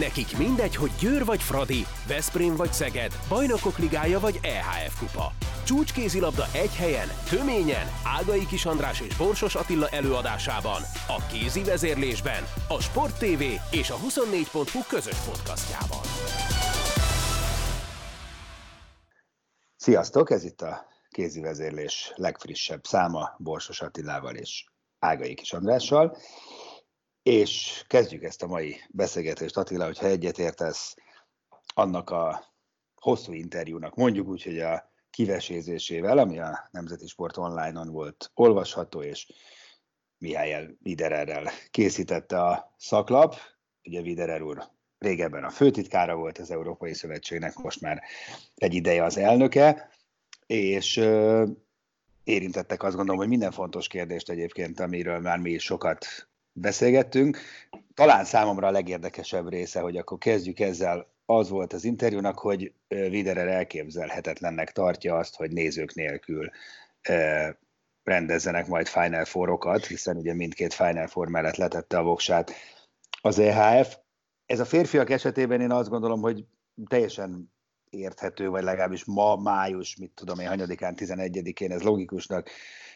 Nekik mindegy, hogy Győr vagy Fradi, Veszprém vagy Szeged, Bajnokok Ligája vagy EHF Kupa. Csúcskézilabda egy helyen, töményen, Ágai Kis András és Borsos Attila előadásában, a kézi vezérlésben, a Sport TV és a 24.hu közös podcastjában. Sziasztok, ez itt a kézi vezérlés legfrissebb száma Borsos Attilával és Ágai Kis Andrással. És kezdjük ezt a mai beszélgetést, Attila, hogyha egyetértesz annak a hosszú interjúnak, mondjuk úgy, hogy a kivesézésével, ami a Nemzeti Sport Online-on volt olvasható, és Mihály Widererrel készítette a szaklap. Ugye Widerer úr régebben a főtitkára volt az Európai Szövetségnek, most már egy ideje az elnöke, és érintettek azt gondolom, hogy minden fontos kérdést egyébként, amiről már mi is sokat beszélgettünk. Talán számomra a legérdekesebb része, hogy akkor kezdjük ezzel, az volt az interjúnak, hogy Widerer elképzelhetetlennek tartja azt, hogy nézők nélkül rendezzenek majd Final Four-okat, hiszen ugye mindkét Final Four mellett letette a voksát az EHF. Ez a férfiak esetében én azt gondolom, hogy teljesen érthető, vagy legalábbis ma, május, mit tudom én, hanyadikán, 11-én ez logikusnak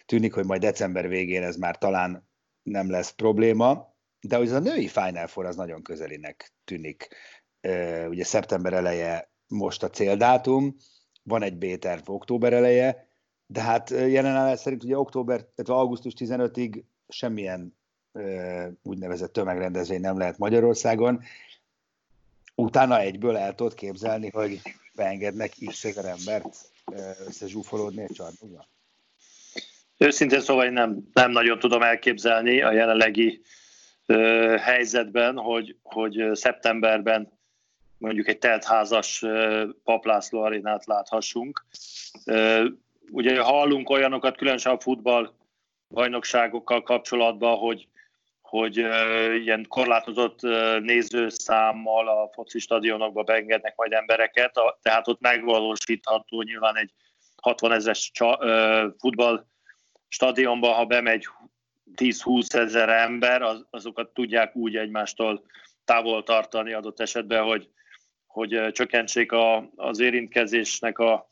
tűnik, hogy majd december végén ez már talán nem lesz probléma, de hogy ez a női Final Four az nagyon közelinek tűnik. Ugye szeptember eleje most a céldátum, van egy B-terv október eleje, de hát jelenállás szerint ugye október, tehát augusztus 15-ig semmilyen úgynevezett tömegrendezvény nem lehet Magyarországon. Utána egyből el tudod képzelni, hogy beengednek x ezer embert összezsúfolódni egy csarnokba? Őszintén szóval én nem, nem nagyon tudom elképzelni a jelenlegi ö, helyzetben, hogy, hogy szeptemberben mondjuk egy teltházas paplászló arénát láthassunk. Ö, ugye hallunk olyanokat, különösen a futball bajnokságokkal kapcsolatban, hogy, hogy uh, ilyen korlátozott uh, nézőszámmal a foci stadionokba beengednek majd embereket, a, tehát ott megvalósítható nyilván egy 60 ezeres futball stadionba, ha bemegy 10-20 ezer ember, az, azokat tudják úgy egymástól távol tartani adott esetben, hogy, hogy csökkentsék a, az érintkezésnek a,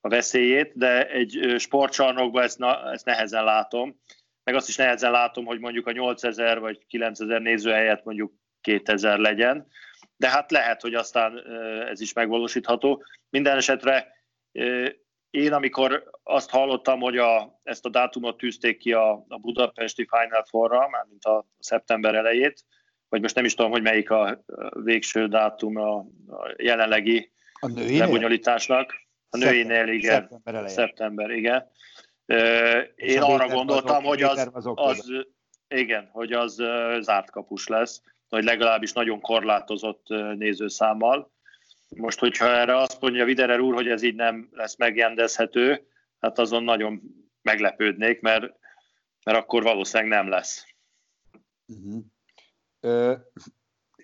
a veszélyét, de egy sportcsarnokban ezt, na, ezt nehezen látom. Meg azt is nehezen látom, hogy mondjuk a 8000 vagy 9000 néző helyett mondjuk 2000 legyen, de hát lehet, hogy aztán ez is megvalósítható. Minden esetre én, amikor azt hallottam, hogy a, ezt a dátumot tűzték ki a, a budapesti Final Four-ra, mármint a szeptember elejét, vagy most nem is tudom, hogy melyik a végső dátum a, a jelenlegi a lebonyolításásnak. A nőinél, igen. Szeptember, elején. szeptember igen. Én arra gondoltam, hogy az, az, igen, hogy az zárt kapus lesz, vagy legalábbis nagyon korlátozott nézőszámmal. Most, hogyha erre azt mondja Viderer úr, hogy ez így nem lesz megjendezhető, hát azon nagyon meglepődnék, mert, mert akkor valószínűleg nem lesz. Uh-huh. Ö,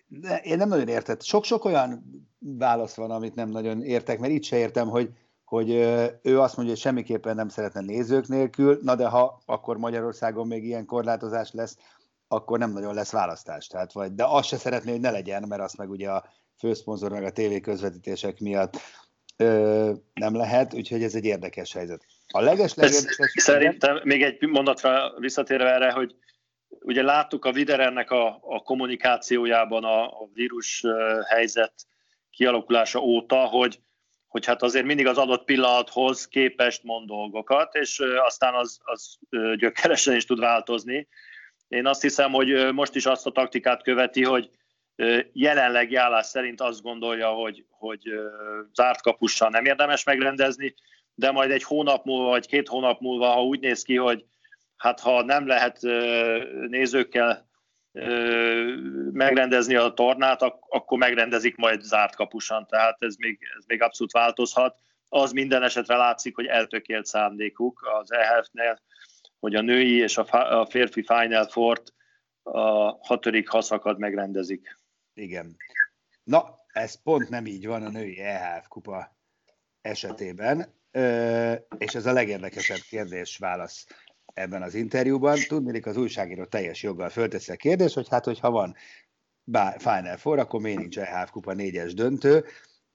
de én nem nagyon értem. Sok-sok olyan válasz van, amit nem nagyon értek, mert itt se értem, hogy, hogy ő azt mondja, hogy semmiképpen nem szeretne nézők nélkül, na de ha akkor Magyarországon még ilyen korlátozás lesz, akkor nem nagyon lesz választás. Tehát vagy, de azt se szeretné, hogy ne legyen, mert azt meg ugye a főszponzor meg a tévé közvetítések miatt ö, nem lehet, úgyhogy ez egy érdekes helyzet. A leges. Szerintem még egy mondatra visszatérve erre, hogy ugye láttuk a Viderennek a, a kommunikációjában a, a vírus helyzet kialakulása óta, hogy, hogy hát azért mindig az adott pillanathoz képest mond dolgokat, és aztán az, az gyökeresen is tud változni. Én azt hiszem, hogy most is azt a taktikát követi, hogy jelenlegi állás szerint azt gondolja, hogy, hogy zárt kapussal nem érdemes megrendezni, de majd egy hónap múlva, vagy két hónap múlva, ha úgy néz ki, hogy hát ha nem lehet nézőkkel megrendezni a tornát, akkor megrendezik majd zárt kapusan, tehát ez még, ez még abszolút változhat. Az minden esetre látszik, hogy eltökélt szándékuk az EHF-nél, hogy a női és a férfi Final Fort a hatodik haszakad megrendezik. Igen. Na, ez pont nem így van a női EHF kupa esetében, és ez a legérdekesebb kérdés-válasz ebben az interjúban. Tudnélik az újságíró teljes joggal fölteszi a kérdést, hogy hát, hogyha van Final Four, akkor miért nincs EHF Kupa négyes döntő?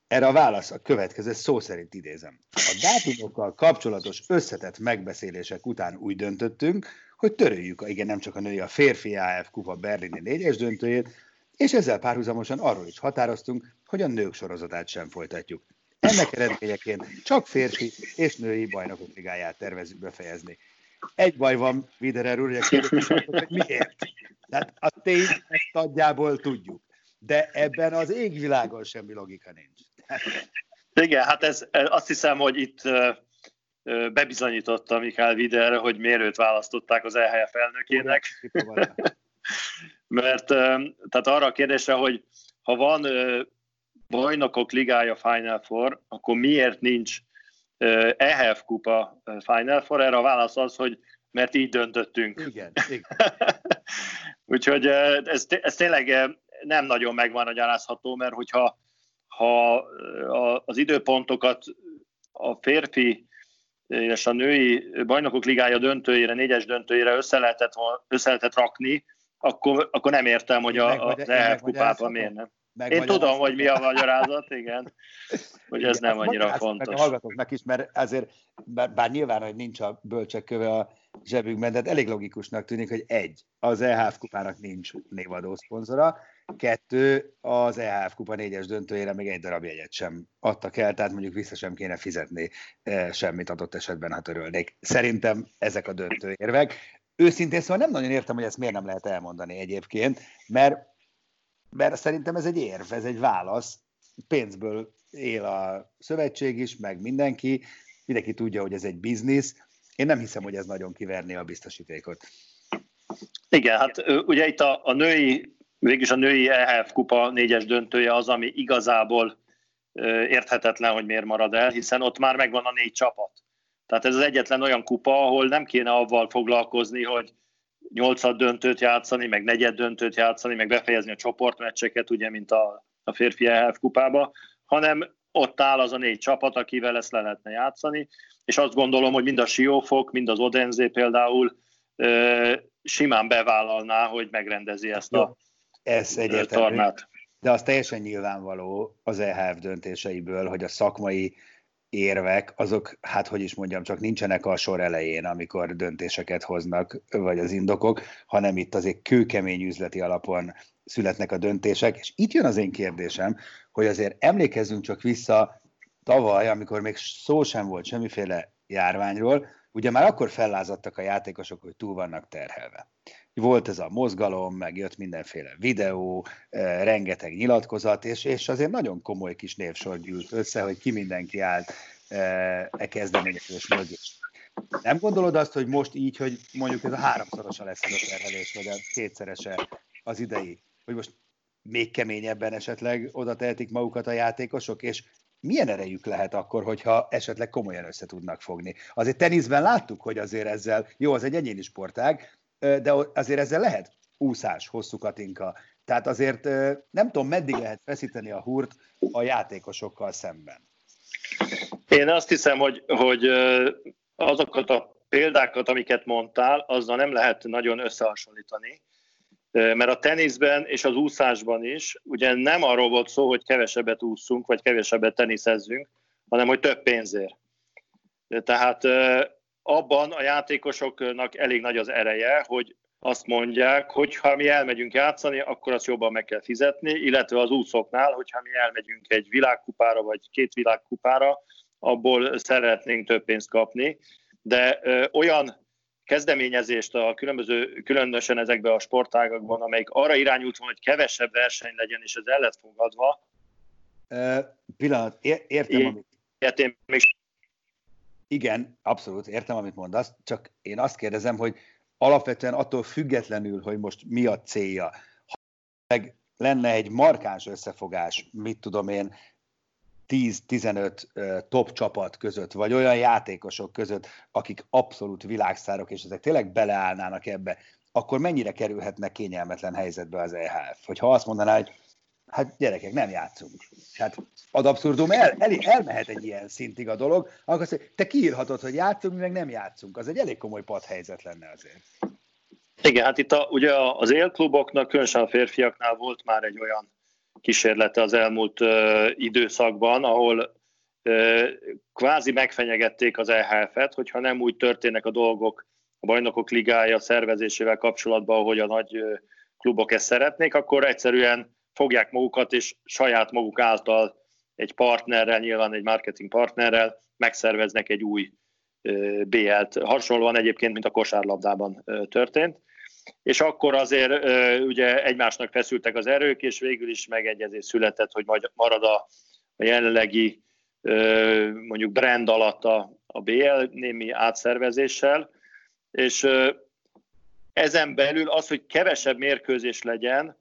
Erre a válasz a következő, szó szerint idézem. A dátumokkal kapcsolatos összetett megbeszélések után úgy döntöttünk, hogy töröljük, igen, nem csak a női, a férfi AF Kupa berlini négyes döntőjét, és ezzel párhuzamosan arról is határoztunk, hogy a nők sorozatát sem folytatjuk. Ennek eredményeként csak férfi és női bajnokok ligáját tervezünk befejezni. Egy baj van, Widerer úr, hogy miért? Tehát a tény, ezt nagyjából tudjuk. De ebben az égvilágon semmi logika nincs. Igen, hát ez, azt hiszem, hogy itt bebizonyította Mikael Widerre, hogy miért őt választották az EHF elnökének. Mert tehát arra a kérdésre, hogy ha van bajnokok ligája Final Four, akkor miért nincs EHF kupa Final Four? Erre a válasz az, hogy mert így döntöttünk. Igen, igen. Úgyhogy ez, ez tényleg nem nagyon megvan gyalázható, mert hogyha ha az időpontokat a férfi és a női bajnokok ligája döntőjére, négyes döntőjére össze lehetett, össze lehetett rakni, akkor, akkor nem értem, hogy a, az EHF kupában miért nem. Én tudom, hogy mi a magyarázat, igen, hogy ez igen, nem annyira fontos. Meg a hallgatóknak is, mert azért, bár, bár nyilván, hogy nincs a bölcsekköve a zsebükben, de elég logikusnak tűnik, hogy egy, az EHF kupának nincs névadó szponzora, kettő, az EHF kupa négyes döntőjére még egy darab jegyet sem adtak el, tehát mondjuk vissza sem kéne fizetni e, semmit adott esetben, ha törölnék. Szerintem ezek a döntőérvek. Őszintén szóval nem nagyon értem, hogy ezt miért nem lehet elmondani egyébként, mert, mert szerintem ez egy érv, ez egy válasz. Pénzből él a szövetség is, meg mindenki, mindenki tudja, hogy ez egy biznisz. Én nem hiszem, hogy ez nagyon kiverné a biztosítékot. Igen, hát ugye itt a, a női, végülis a női EHF kupa négyes döntője az, ami igazából érthetetlen, hogy miért marad el, hiszen ott már megvan a négy csapat. Tehát ez az egyetlen olyan kupa, ahol nem kéne avval foglalkozni, hogy nyolcad döntőt játszani, meg negyed döntőt játszani, meg befejezni a csoportmeccseket, ugye, mint a, a férfi EHF kupába, hanem ott áll az a négy csapat, akivel ezt le lehetne játszani, és azt gondolom, hogy mind a Siófok, mind az Odenzé például simán bevállalná, hogy megrendezi ezt a Ez tornát. De az teljesen nyilvánvaló az EHF döntéseiből, hogy a szakmai érvek, azok, hát hogy is mondjam, csak nincsenek a sor elején, amikor döntéseket hoznak, vagy az indokok, hanem itt azért kőkemény üzleti alapon születnek a döntések, és itt jön az én kérdésem, hogy azért emlékezzünk csak vissza tavaly, amikor még szó sem volt semmiféle járványról, ugye már akkor fellázadtak a játékosok, hogy túl vannak terhelve. Volt ez a mozgalom, meg jött mindenféle videó, eh, rengeteg nyilatkozat, és, és azért nagyon komoly kis névsor gyűlt össze, hogy ki mindenki állt eh, e kezdeményezés mögé. Nem gondolod azt, hogy most így, hogy mondjuk ez a háromszorosa lesz ez a terhelés, vagy a kétszerese az idei, hogy most még keményebben esetleg oda tehetik magukat a játékosok, és milyen erejük lehet akkor, hogyha esetleg komolyan össze tudnak fogni. Azért teniszben láttuk, hogy azért ezzel, jó, az egy egyéni sportág, de azért ezzel lehet úszás, hosszú katinka. Tehát azért nem tudom, meddig lehet feszíteni a húrt a játékosokkal szemben. Én azt hiszem, hogy, hogy azokat a példákat, amiket mondtál, azzal nem lehet nagyon összehasonlítani, mert a teniszben és az úszásban is ugye nem arról volt szó, hogy kevesebbet úszunk, vagy kevesebbet teniszezzünk, hanem hogy több pénzért. Tehát abban a játékosoknak elég nagy az ereje, hogy azt mondják, hogy ha mi elmegyünk játszani, akkor azt jobban meg kell fizetni, illetve az úszóknál, hogyha mi elmegyünk egy világkupára vagy két világkupára, abból szeretnénk több pénzt kapni. De ö, olyan kezdeményezést a különböző, különösen ezekben a sportágakban, amelyik arra irányult van, hogy kevesebb verseny legyen, és ez el lett fogadva. Uh, pillanat, értem, é, amit... Értem, még... Igen, abszolút, értem, amit mondasz, csak én azt kérdezem, hogy alapvetően attól függetlenül, hogy most mi a célja, ha meg lenne egy markáns összefogás, mit tudom én, 10-15 top csapat között, vagy olyan játékosok között, akik abszolút világszárok, és ezek tényleg beleállnának ebbe, akkor mennyire kerülhetnek kényelmetlen helyzetbe az EHF? Hogyha azt mondaná, hogy hát gyerekek, nem játszunk. Hát ad abszurdum, el, el, elmehet egy ilyen szintig a dolog, akkor azt te kiírhatod, hogy játszunk, mi meg nem játszunk. Az egy elég komoly helyzet lenne azért. Igen, hát itt a, ugye az élkluboknak, különösen a férfiaknál volt már egy olyan kísérlete az elmúlt uh, időszakban, ahol uh, kvázi megfenyegették az EHF-et, hogyha nem úgy történnek a dolgok a bajnokok ligája szervezésével kapcsolatban, ahogy a nagy uh, klubok ezt szeretnék, akkor egyszerűen fogják magukat, és saját maguk által egy partnerrel, nyilván egy marketing partnerrel megszerveznek egy új BL-t. Hasonlóan egyébként, mint a kosárlabdában történt. És akkor azért ugye egymásnak feszültek az erők, és végül is megegyezés született, hogy marad a, a jelenlegi mondjuk brand alatt a, a BL némi átszervezéssel, és ezen belül az, hogy kevesebb mérkőzés legyen,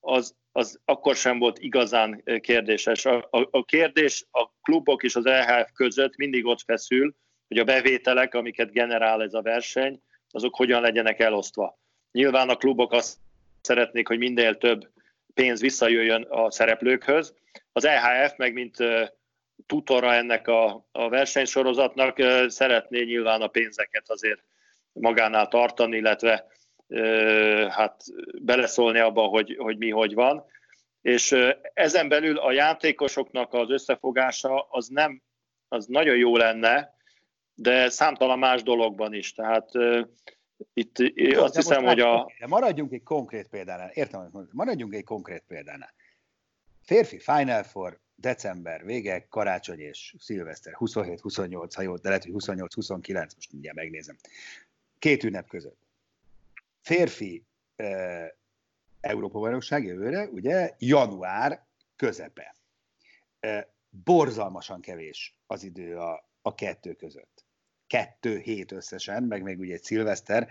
az, az akkor sem volt igazán kérdéses. A, a, a kérdés a klubok és az EHF között mindig ott feszül, hogy a bevételek, amiket generál ez a verseny, azok hogyan legyenek elosztva. Nyilván a klubok azt szeretnék, hogy minél több pénz visszajöjjön a szereplőkhöz. Az EHF meg, mint tutora ennek a, a versenysorozatnak szeretné nyilván a pénzeket azért magánál tartani, illetve hát beleszólni abba, hogy, hogy mi hogy van. És ezen belül a játékosoknak az összefogása az nem, az nagyon jó lenne, de számtalan más dologban is. Tehát itt jó, azt hiszem, hogy a... De maradjunk egy konkrét példánál. Értem. Maradjunk egy konkrét példánál. Férfi Final Four, december vége, karácsony és szilveszter, 27-28, ha jó, de lehet, hogy 28-29, most mindjárt megnézem. Két ünnep között férfi e, Európa-bajnokság jövőre, ugye, január közepe. E, borzalmasan kevés az idő a, a kettő között. Kettő hét összesen, meg még ugye egy szilveszter.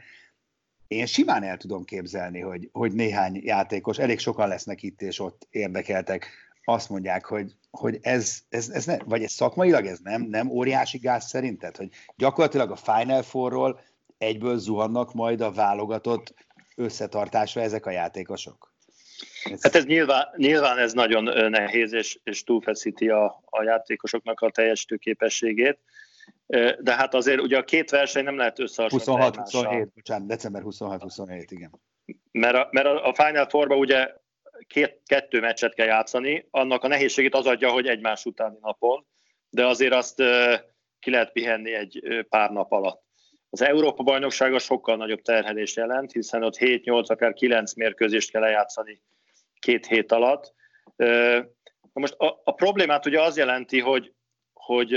Én simán el tudom képzelni, hogy, hogy néhány játékos, elég sokan lesznek itt és ott érdekeltek, azt mondják, hogy, hogy ez, ez, ez ne, vagy ez szakmailag ez nem, nem óriási gáz szerinted, hogy gyakorlatilag a Final Four-ról egyből zuhannak majd a válogatott összetartásra ezek a játékosok? Ez... Hát ez nyilván, nyilván ez nagyon nehéz, és, és túlfeszíti a, a játékosoknak a teljesítő képességét. De hát azért ugye a két verseny nem lehet összehasonlítani 26-27, bocsánat, december 26-27, igen. Mert a, mert a Final four ugye két, kettő meccset kell játszani, annak a nehézségét az adja, hogy egymás utáni napon, de azért azt ki lehet pihenni egy pár nap alatt. Az Európa-bajnoksága sokkal nagyobb terhelés jelent, hiszen ott 7-8, akár 9 mérkőzést kell lejátszani két hét alatt. Na most a, a problémát ugye az jelenti, hogy, hogy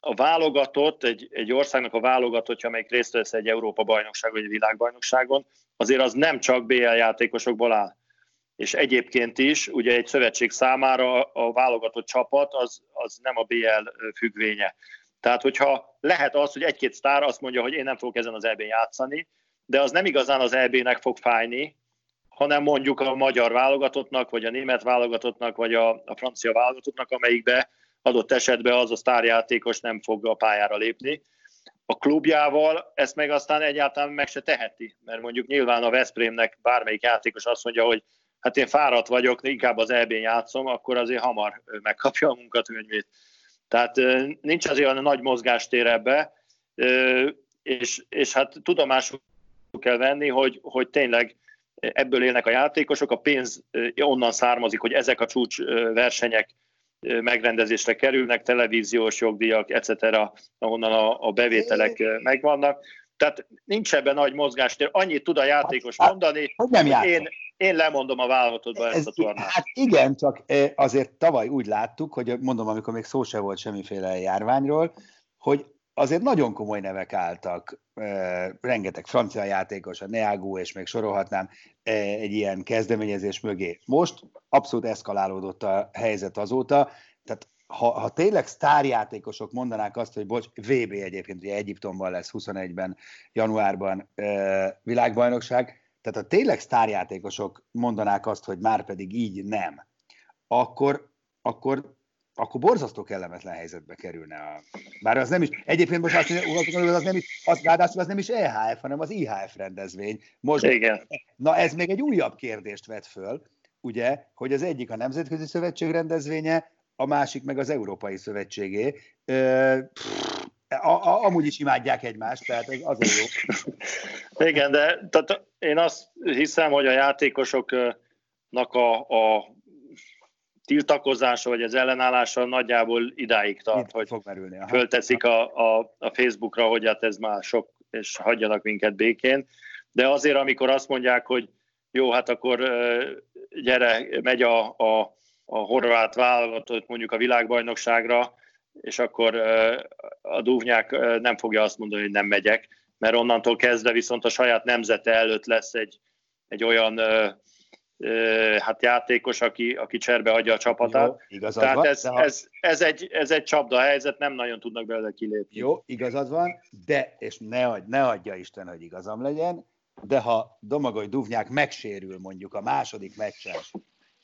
a válogatott, egy, egy országnak a válogatottja, amelyik részt vesz egy Európa-bajnokság vagy egy világbajnokságon, azért az nem csak BL játékosokból áll. És egyébként is, ugye egy szövetség számára a válogatott csapat az, az nem a BL függvénye. Tehát, hogyha lehet az, hogy egy-két sztár azt mondja, hogy én nem fogok ezen az eb játszani, de az nem igazán az EB-nek fog fájni, hanem mondjuk a magyar válogatottnak, vagy a német válogatottnak, vagy a, a francia válogatottnak, amelyikbe adott esetben az a sztárjátékos nem fog a pályára lépni. A klubjával ezt meg aztán egyáltalán meg se teheti, mert mondjuk nyilván a Veszprémnek bármelyik játékos azt mondja, hogy hát én fáradt vagyok, inkább az EB-n játszom, akkor azért hamar megkapja a munkakönyvét. Tehát nincs azért olyan nagy mozgástér ebbe, és, és hát tudomásul kell venni, hogy, hogy tényleg ebből élnek a játékosok, a pénz onnan származik, hogy ezek a csúcs versenyek megrendezésre kerülnek, televíziós jogdíjak, etc., ahonnan a, a bevételek megvannak. Tehát nincs ebben nagy mozgástér. Annyit tud a játékos hát, mondani, hogy nem én, én lemondom a válogatottba ezt a tornát. Hát igen, csak azért tavaly úgy láttuk, hogy mondom, amikor még szó se volt semmiféle járványról, hogy azért nagyon komoly nevek álltak, rengeteg francia játékos, a Neagu, és még sorolhatnám egy ilyen kezdeményezés mögé. Most abszolút eszkalálódott a helyzet azóta, tehát ha, ha tényleg sztárjátékosok mondanák azt, hogy bocs, VB egyébként, ugye Egyiptomban lesz 21-ben, januárban világbajnokság, tehát ha tényleg sztárjátékosok mondanák azt, hogy már pedig így nem, akkor, akkor, akkor borzasztó kellemetlen helyzetbe kerülne. A... Bár az nem is, egyébként most azt mondja, hogy az nem is, az, ráadásul az nem is EHF, hanem az IHF rendezvény. Most, Igen. Na ez még egy újabb kérdést vet föl, ugye, hogy az egyik a Nemzetközi Szövetség rendezvénye, a másik meg az Európai Szövetségé. A, a, amúgy is imádják egymást, tehát ez azért jó. Igen, de tehát én azt hiszem, hogy a játékosoknak a, a tiltakozása vagy az ellenállása nagyjából idáig tart, Itt hogy fog merülni, fölteszik a, a, a Facebookra, hogy hát ez már sok, és hagyjanak minket békén. De azért, amikor azt mondják, hogy jó, hát akkor gyere, megy a, a, a horvát válogatott mondjuk a világbajnokságra, és akkor a dúvnyák nem fogja azt mondani, hogy nem megyek, mert onnantól kezdve viszont a saját nemzete előtt lesz egy, egy olyan hát játékos, aki, aki cserbe adja a csapatát. Jó, Tehát van, ez, ha... ez, ez, egy, ez egy csapda helyzet, nem nagyon tudnak belőle kilépni. Jó, igazad van, de, és ne, adj, ne adja Isten, hogy igazam legyen, de ha Domagoj Duvnyák megsérül mondjuk a második meccsen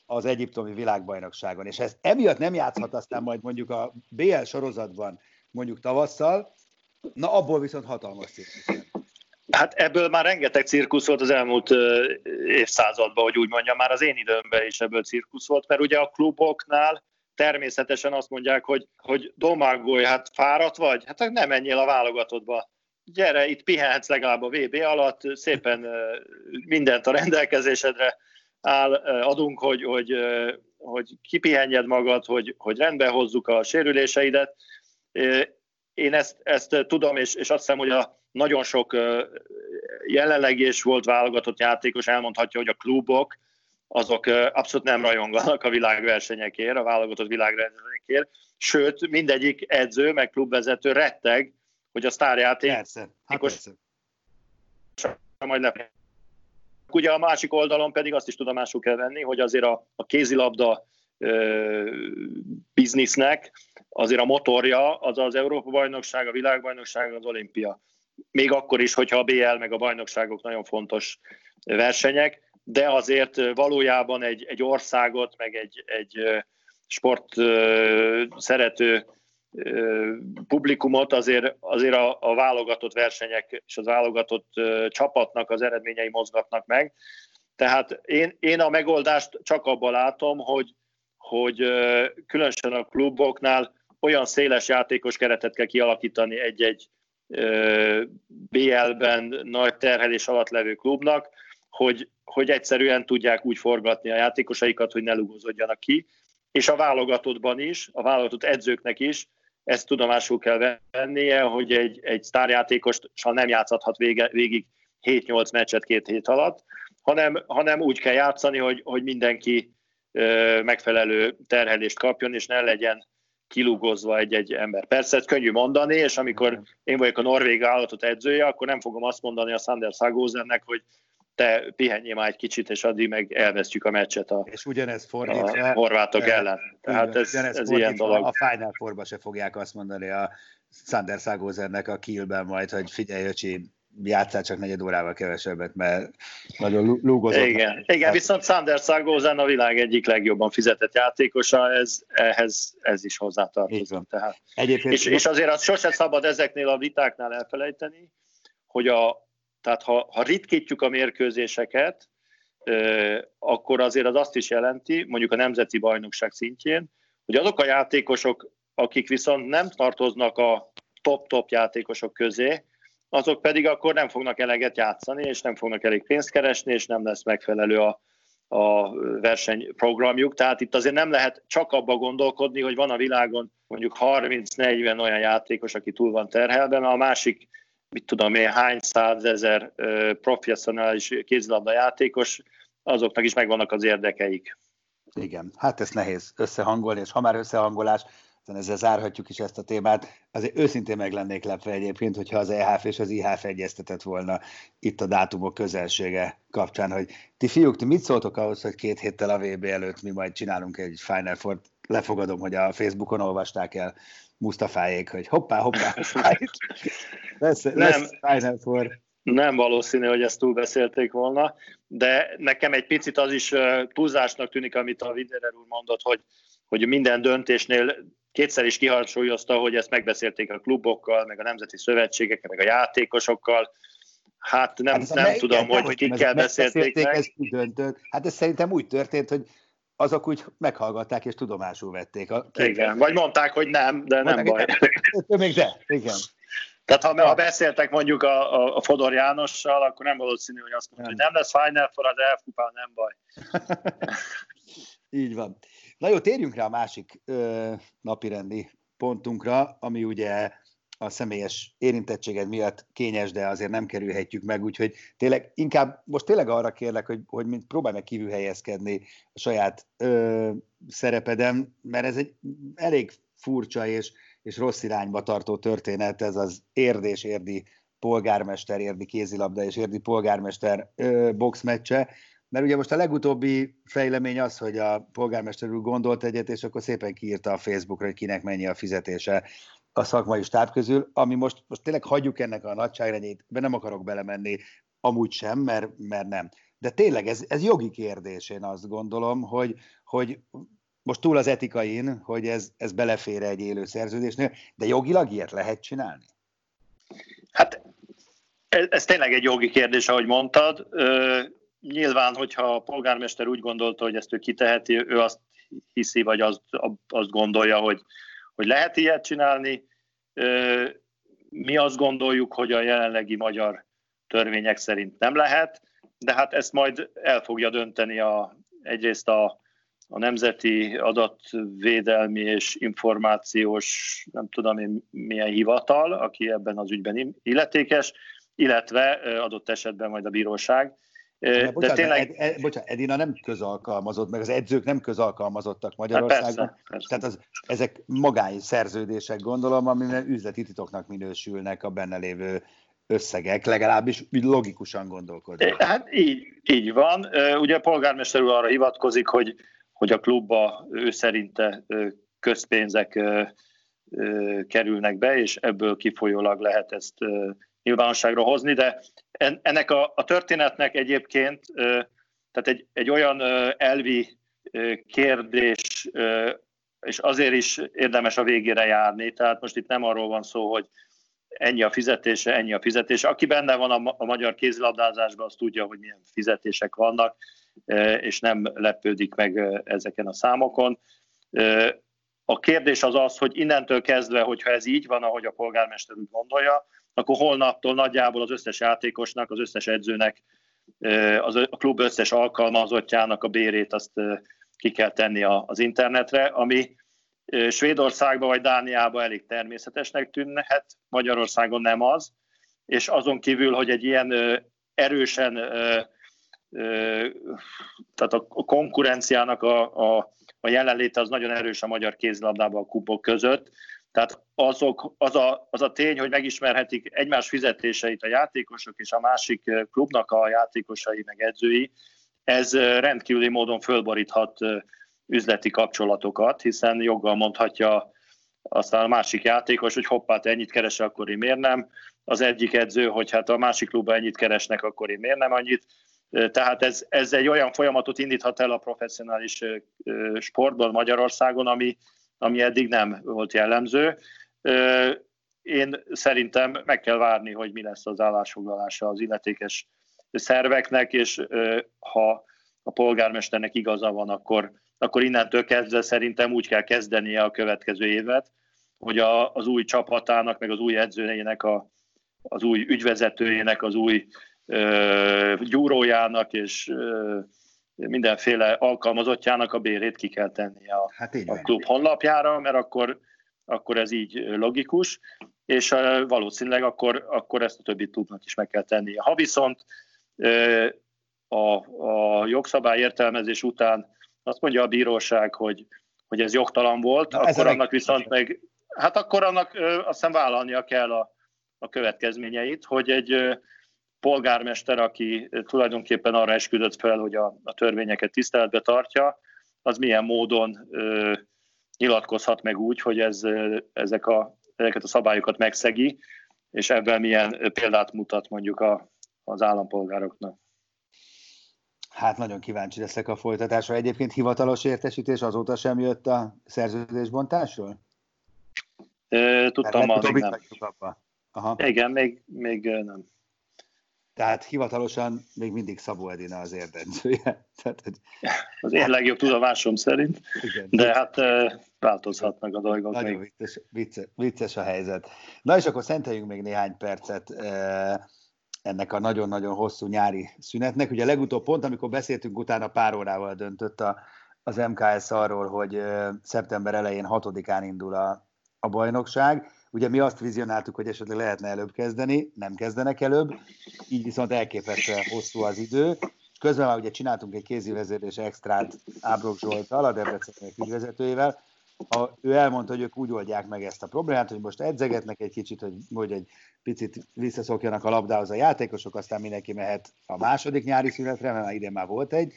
az egyiptomi világbajnokságon, és ez emiatt nem játszhat aztán majd mondjuk a BL sorozatban mondjuk tavasszal, na abból viszont hatalmas cirkusz. Hát ebből már rengeteg cirkusz volt az elmúlt évszázadban, hogy úgy mondjam, már az én időmben is ebből cirkusz volt, mert ugye a kluboknál természetesen azt mondják, hogy, hogy Domagoly, hát fáradt vagy? Hát nem menjél a válogatottba. Gyere, itt pihenhetsz legalább a VB alatt, szépen mindent a rendelkezésedre áll, adunk, hogy, hogy, hogy kipihenjed magad, hogy, hogy rendbe hozzuk a sérüléseidet. Én ezt, ezt tudom, és, és azt hiszem, hogy a nagyon sok jelenleg és volt válogatott játékos elmondhatja, hogy a klubok azok abszolút nem rajonganak a világversenyekért, a válogatott világversenyekért, sőt, mindegyik edző, meg klubvezető retteg, hogy a sztárjáték persze, hát persze. majd le. Ugye a másik oldalon pedig azt is tudomásul kell venni, hogy azért a, a kézilabda biznisznek azért a motorja az az Európa-bajnokság, a világbajnokság, az olimpia. Még akkor is, hogyha a BL meg a bajnokságok nagyon fontos versenyek, de azért valójában egy, egy országot, meg egy, egy sport szerető publikumot azért, azért a, a válogatott versenyek és az válogatott csapatnak az eredményei mozgatnak meg. Tehát én, én a megoldást csak abban látom, hogy, hogy különösen a kluboknál olyan széles játékos keretet kell kialakítani egy-egy BL-ben nagy terhelés alatt levő klubnak, hogy, hogy egyszerűen tudják úgy forgatni a játékosaikat, hogy ne lugozodjanak ki, és a válogatottban is, a válogatott edzőknek is ezt tudomásul kell vennie, hogy egy, egy sztárjátékost nem játszhathat vége, végig 7-8 meccset két hét alatt, hanem, hanem úgy kell játszani, hogy, hogy mindenki ö, megfelelő terhelést kapjon, és ne legyen kilugozva egy-egy ember. Persze ez könnyű mondani, és amikor én vagyok a norvég állatot edzője, akkor nem fogom azt mondani a Sander Szagózernek, hogy te pihenjél már egy kicsit, és addig meg elvesztjük a meccset a, és ugyanez fordítva, a horvátok e, ellen. Tehát ez, ez ilyen dolog. A Final Fourba se fogják azt mondani a Sander Szagózernek a Kielben majd, hogy figyelj, öcsi, játszál csak negyed órával kevesebbet, mert nagyon lúgozott. Igen, igen viszont Sander Sargózán a világ egyik legjobban fizetett játékosa, ez, ehhez ez is hozzátartozik. Tehát. Egyébként és, és azért az sose szabad ezeknél a vitáknál elfelejteni, hogy a, tehát ha, ha ritkítjuk a mérkőzéseket, akkor azért az azt is jelenti, mondjuk a nemzeti bajnokság szintjén, hogy azok a játékosok, akik viszont nem tartoznak a top-top játékosok közé, azok pedig akkor nem fognak eleget játszani, és nem fognak elég pénzt keresni, és nem lesz megfelelő a, a versenyprogramjuk. Tehát itt azért nem lehet csak abba gondolkodni, hogy van a világon mondjuk 30-40 olyan játékos, aki túl van terhelve, mert a másik, mit tudom én, hány százezer professzionális kézilabda játékos, azoknak is megvannak az érdekeik. Igen, hát ez nehéz összehangolni, és ha már összehangolás, ezzel zárhatjuk is ezt a témát. Azért őszintén meg lennék lepve egyébként, hogyha az EHF és az IHF egyeztetett volna itt a dátumok közelsége kapcsán, hogy ti fiúk, ti mit szóltok ahhoz, hogy két héttel a VB előtt mi majd csinálunk egy Final four lefogadom, hogy a Facebookon olvasták el Mustafáék, hogy hoppá, hoppá, hoppá lesz, lesz nem, Final Four. Nem valószínű, hogy ezt túlbeszélték volna, de nekem egy picit az is túlzásnak tűnik, amit a Widerer úr mondott, hogy, hogy minden döntésnél kétszer is kihangsúlyozta, hogy ezt megbeszélték a klubokkal, meg a nemzeti szövetségekkel, meg a játékosokkal. Hát nem, hát nem tudom, igen, hogy kikkel beszélték meg. Ez döntött. Hát ez szerintem úgy történt, hogy azok úgy meghallgatták és tudomásul vették. A két... Igen, vagy mondták, hogy nem, de mondták, nem baj. Nem. Még de, igen. Tehát ha, ha beszéltek mondjuk a, a Fodor Jánossal, akkor nem valószínű, hogy azt mondta, nem. hogy nem lesz Final for az elf nem baj. Így van. Na jó, térjünk rá a másik ö, napirendi pontunkra, ami ugye a személyes érintettséged miatt kényes, de azért nem kerülhetjük meg, úgyhogy tényleg inkább most tényleg arra kérlek, hogy, hogy próbálj meg kívül helyezkedni a saját ö, szerepedem, mert ez egy elég furcsa és, és rossz irányba tartó történet, ez az érdés érdi polgármester, érdi kézilabda és érdi polgármester ö, boxmeccse, mert ugye most a legutóbbi fejlemény az, hogy a polgármester úr gondolt egyet, és akkor szépen kiírta a Facebookra, hogy kinek mennyi a fizetése a szakmai stáb közül, ami most, most tényleg hagyjuk ennek a nagyságrendjét, be nem akarok belemenni, amúgy sem, mert, mert nem. De tényleg ez, ez jogi kérdés, én azt gondolom, hogy, hogy most túl az etikain, hogy ez, ez belefér egy élő szerződésnél, de jogilag ilyet lehet csinálni? Hát ez, ez tényleg egy jogi kérdés, ahogy mondtad. Ö, nyilván, hogyha a polgármester úgy gondolta, hogy ezt ő kiteheti, ő azt hiszi, vagy azt, azt gondolja, hogy, hogy lehet ilyet csinálni. Mi azt gondoljuk, hogy a jelenlegi magyar törvények szerint nem lehet, de hát ezt majd el fogja dönteni a, egyrészt a, a Nemzeti Adatvédelmi és Információs, nem tudom én milyen hivatal, aki ebben az ügyben illetékes, illetve adott esetben majd a bíróság. De, bocsánat, tényleg... Ed, ed, bocsánat, Edina nem közalkalmazott, meg az edzők nem közalkalmazottak hát Magyarországon. Hát persze, persze. Tehát az, ezek magány szerződések, gondolom, amiben üzleti titoknak minősülnek a benne lévő összegek, legalábbis logikusan gondolkodva. Hát így, így van. Ugye a polgármester úr arra hivatkozik, hogy, hogy a klubba ő szerinte közpénzek kerülnek be, és ebből kifolyólag lehet ezt nyilvánosságra hozni, de ennek a, a történetnek egyébként tehát egy, egy olyan elvi kérdés, és azért is érdemes a végére járni, tehát most itt nem arról van szó, hogy ennyi a fizetése, ennyi a fizetése. Aki benne van a, magyar kézilabdázásban, az tudja, hogy milyen fizetések vannak, és nem lepődik meg ezeken a számokon. A kérdés az az, hogy innentől kezdve, hogyha ez így van, ahogy a polgármester úgy gondolja, akkor holnaptól nagyjából az összes játékosnak, az összes edzőnek, az, a klub összes alkalmazottjának a bérét azt ki kell tenni az internetre, ami Svédországban vagy Dániában elég természetesnek tűnhet, Magyarországon nem az, és azon kívül, hogy egy ilyen erősen, tehát a konkurenciának a, a, a jelenléte az nagyon erős a magyar kézilabdában a kupok között, tehát azok, az, a, az a tény, hogy megismerhetik egymás fizetéseit a játékosok és a másik klubnak a játékosai meg edzői, ez rendkívüli módon fölboríthat üzleti kapcsolatokat, hiszen joggal mondhatja aztán a másik játékos, hogy hoppá, te ennyit keres, akkor én miért nem. Az egyik edző, hogy hát a másik klubban ennyit keresnek, akkor én miért nem annyit. Tehát ez, ez egy olyan folyamatot indíthat el a professzionális sportban Magyarországon, ami, ami eddig nem volt jellemző. Én szerintem meg kell várni, hogy mi lesz az állásfoglalása az illetékes szerveknek, és ha a polgármesternek igaza van, akkor, akkor innentől kezdve szerintem úgy kell kezdenie a következő évet, hogy a, az új csapatának, meg az új edzőjének, a, az új ügyvezetőjének, az új ö, gyúrójának és ö, mindenféle alkalmazottjának a bérét ki kell tenni a, hát a klub honlapjára, mert akkor, akkor ez így logikus, és valószínűleg akkor, akkor ezt a többi klubnak is meg kell tennie. Ha viszont a, a jogszabály értelmezés után azt mondja a bíróság, hogy, hogy ez jogtalan volt, Na, akkor annak viszont meg, hát akkor annak azt hiszem vállalnia kell a, a következményeit, hogy egy polgármester, aki tulajdonképpen arra esküdött fel, hogy a, a törvényeket tiszteletbe tartja, az milyen módon ö, nyilatkozhat meg úgy, hogy ez, ezek a, ezeket a szabályokat megszegi, és ebben milyen példát mutat mondjuk a, az állampolgároknak. Hát nagyon kíváncsi leszek a folytatásra. Egyébként hivatalos értesítés azóta sem jött a szerződésbontásról? Tudtam, ma még nem. Aha. Igen, még, még nem. Tehát hivatalosan még mindig Szabó Edina az érdenzője. Tehát, hogy... Az én legjobb tudomásom szerint, igen, de hát változhatnak a dolgok Nagyon még. Vicces, vicces, vicces a helyzet. Na és akkor szenteljünk még néhány percet ennek a nagyon-nagyon hosszú nyári szünetnek. Ugye legutóbb pont, amikor beszéltünk, utána pár órával döntött a, az MKS arról, hogy szeptember elején 6-án indul a, a bajnokság. Ugye mi azt vizionáltuk, hogy esetleg lehetne előbb kezdeni, nem kezdenek előbb, így viszont elképesztően hosszú az idő. Közben már ugye csináltunk egy kézivezérés extrát Ábrok Zsoltal, a Debrecen ügyvezetőjével, a, ő elmondta, hogy ők úgy oldják meg ezt a problémát, hogy most edzegetnek egy kicsit, hogy, hogy egy picit visszaszokjanak a labdához a játékosok, aztán mindenki mehet a második nyári születre, mert idén már volt egy,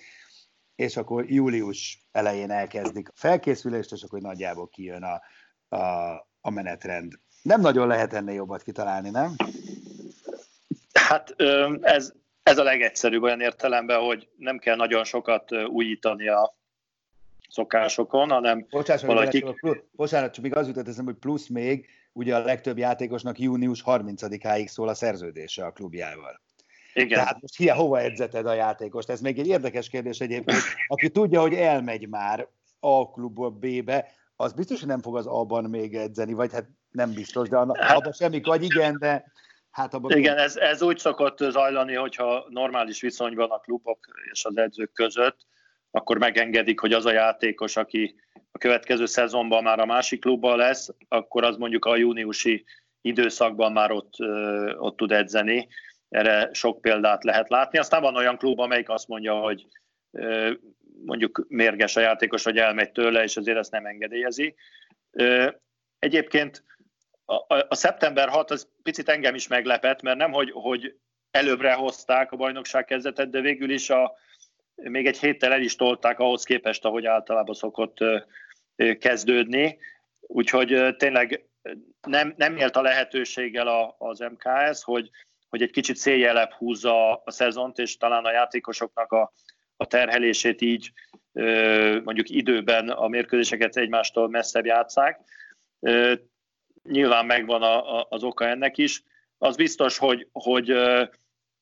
és akkor július elején elkezdik a felkészülést, és akkor nagyjából kijön a, a, a menetrend. Nem nagyon lehet ennél jobbat kitalálni, nem? Hát ez, ez a legegyszerűbb olyan értelemben, hogy nem kell nagyon sokat újítani a szokásokon, hanem Bocsáss, valaki... Bocsánat, csak még az jutott eszembe, hogy plusz még, ugye a legtöbb játékosnak június 30-áig szól a szerződése a klubjával. Igen. Tehát most hiá, hova edzeted a játékost? Ez még egy érdekes kérdés egyébként. Aki tudja, hogy elmegy már A klubból B-be, az biztos, hogy nem fog az A-ban még edzeni, vagy hát nem biztos, de hát, abban semmi, vagy igen, de hát abban... Igen, ez, ez úgy szokott zajlani, hogyha normális viszonyban a klubok és az edzők között, akkor megengedik, hogy az a játékos, aki a következő szezonban már a másik klubban lesz, akkor az mondjuk a júniusi időszakban már ott, ott tud edzeni. Erre sok példát lehet látni. Aztán van olyan klub, amelyik azt mondja, hogy mondjuk mérges a játékos, hogy elmegy tőle, és azért ezt nem engedélyezi. Egyébként a, a szeptember 6 az picit engem is meglepett, mert nem, hogy, hogy előbbre hozták a bajnokság kezdetet, de végül is a, még egy héttel el is tolták ahhoz képest, ahogy általában szokott kezdődni. Úgyhogy tényleg nem, nem élt a lehetőséggel az MKS, hogy, hogy egy kicsit széljelebb húzza a szezont, és talán a játékosoknak a, a terhelését így mondjuk időben a mérkőzéseket egymástól messzebb játszák. Nyilván megvan a, a, az oka ennek is. Az biztos, hogy, hogy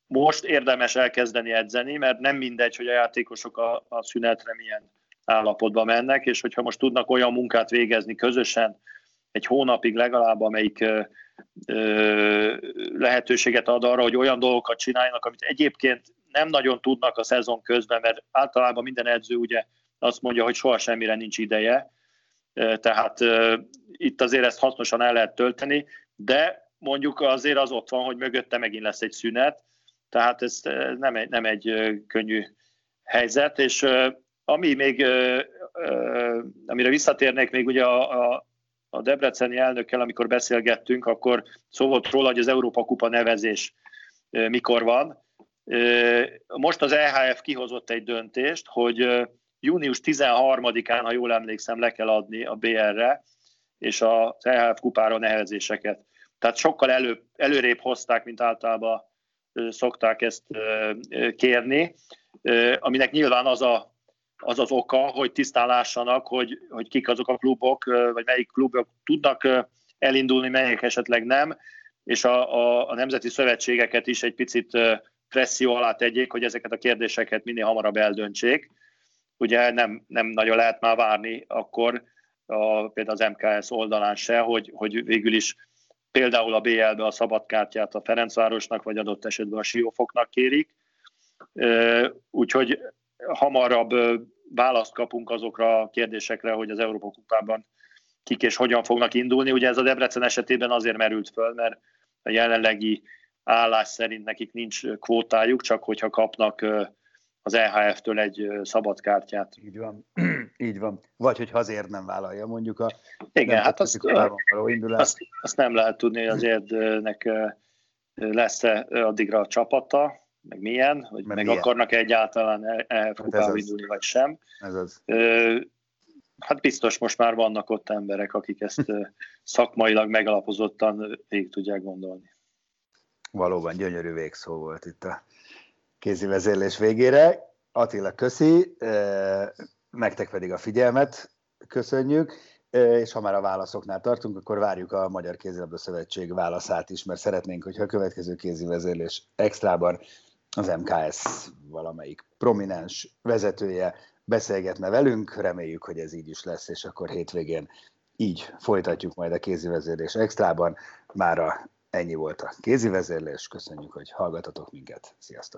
most érdemes elkezdeni edzeni, mert nem mindegy, hogy a játékosok a, a szünetre milyen állapotban mennek, és hogyha most tudnak olyan munkát végezni közösen egy hónapig legalább, amelyik ö, ö, lehetőséget ad arra, hogy olyan dolgokat csináljanak, amit egyébként nem nagyon tudnak a szezon közben, mert általában minden edző ugye azt mondja, hogy soha semmire nincs ideje, tehát itt azért ezt hasznosan el lehet tölteni, de mondjuk azért az ott van, hogy mögötte megint lesz egy szünet, tehát ez nem egy, nem egy könnyű helyzet, és ami még, amire visszatérnék még ugye a, a, a debreceni elnökkel, amikor beszélgettünk, akkor szó volt róla, hogy az Európa Kupa nevezés mikor van. Most az EHF kihozott egy döntést, hogy június 13-án, ha jól emlékszem, le kell adni a BR-re és az EHF kupára nevezéseket. Tehát sokkal elő, előrébb hozták, mint általában szokták ezt kérni, aminek nyilván az a, az, az oka, hogy tisztán lássanak, hogy, hogy kik azok a klubok, vagy melyik klubok tudnak elindulni, melyek esetleg nem, és a, a, a nemzeti szövetségeket is egy picit presszió alá tegyék, hogy ezeket a kérdéseket minél hamarabb eldöntsék. Ugye nem, nem nagyon lehet már várni akkor a, például az MKS oldalán se, hogy, hogy végül is például a BL-be a szabadkártyát a Ferencvárosnak, vagy adott esetben a Siófoknak kérik. Úgyhogy hamarabb választ kapunk azokra a kérdésekre, hogy az Európa Kupában kik és hogyan fognak indulni. Ugye ez a Debrecen esetében azért merült föl, mert a jelenlegi állás szerint nekik nincs kvótájuk, csak hogyha kapnak az EHF-től egy szabad kártyát. Így van. Így van. Vagy hogy azért nem vállalja mondjuk a Igen, hát azt, azt, azt, nem lehet tudni, hogy az érdnek lesz-e addigra a csapata, meg milyen, hogy meg milyen? akarnak -e egyáltalán ehf hát indulni, vagy sem. Ez az. Hát biztos most már vannak ott emberek, akik ezt szakmailag megalapozottan végig tudják gondolni. Valóban gyönyörű végszó volt itt a kézi vezérlés végére. Attila, köszi, nektek pedig a figyelmet köszönjük. és ha már a válaszoknál tartunk, akkor várjuk a Magyar Kézilabda Szövetség válaszát is, mert szeretnénk, hogyha a következő kézi vezérlés extrában az MKS valamelyik prominens vezetője beszélgetne velünk, reméljük, hogy ez így is lesz, és akkor hétvégén így folytatjuk majd a kézi vezérlés extrában. Mára ennyi volt a kézi vezérlés, köszönjük, hogy hallgatatok minket, sziasztok!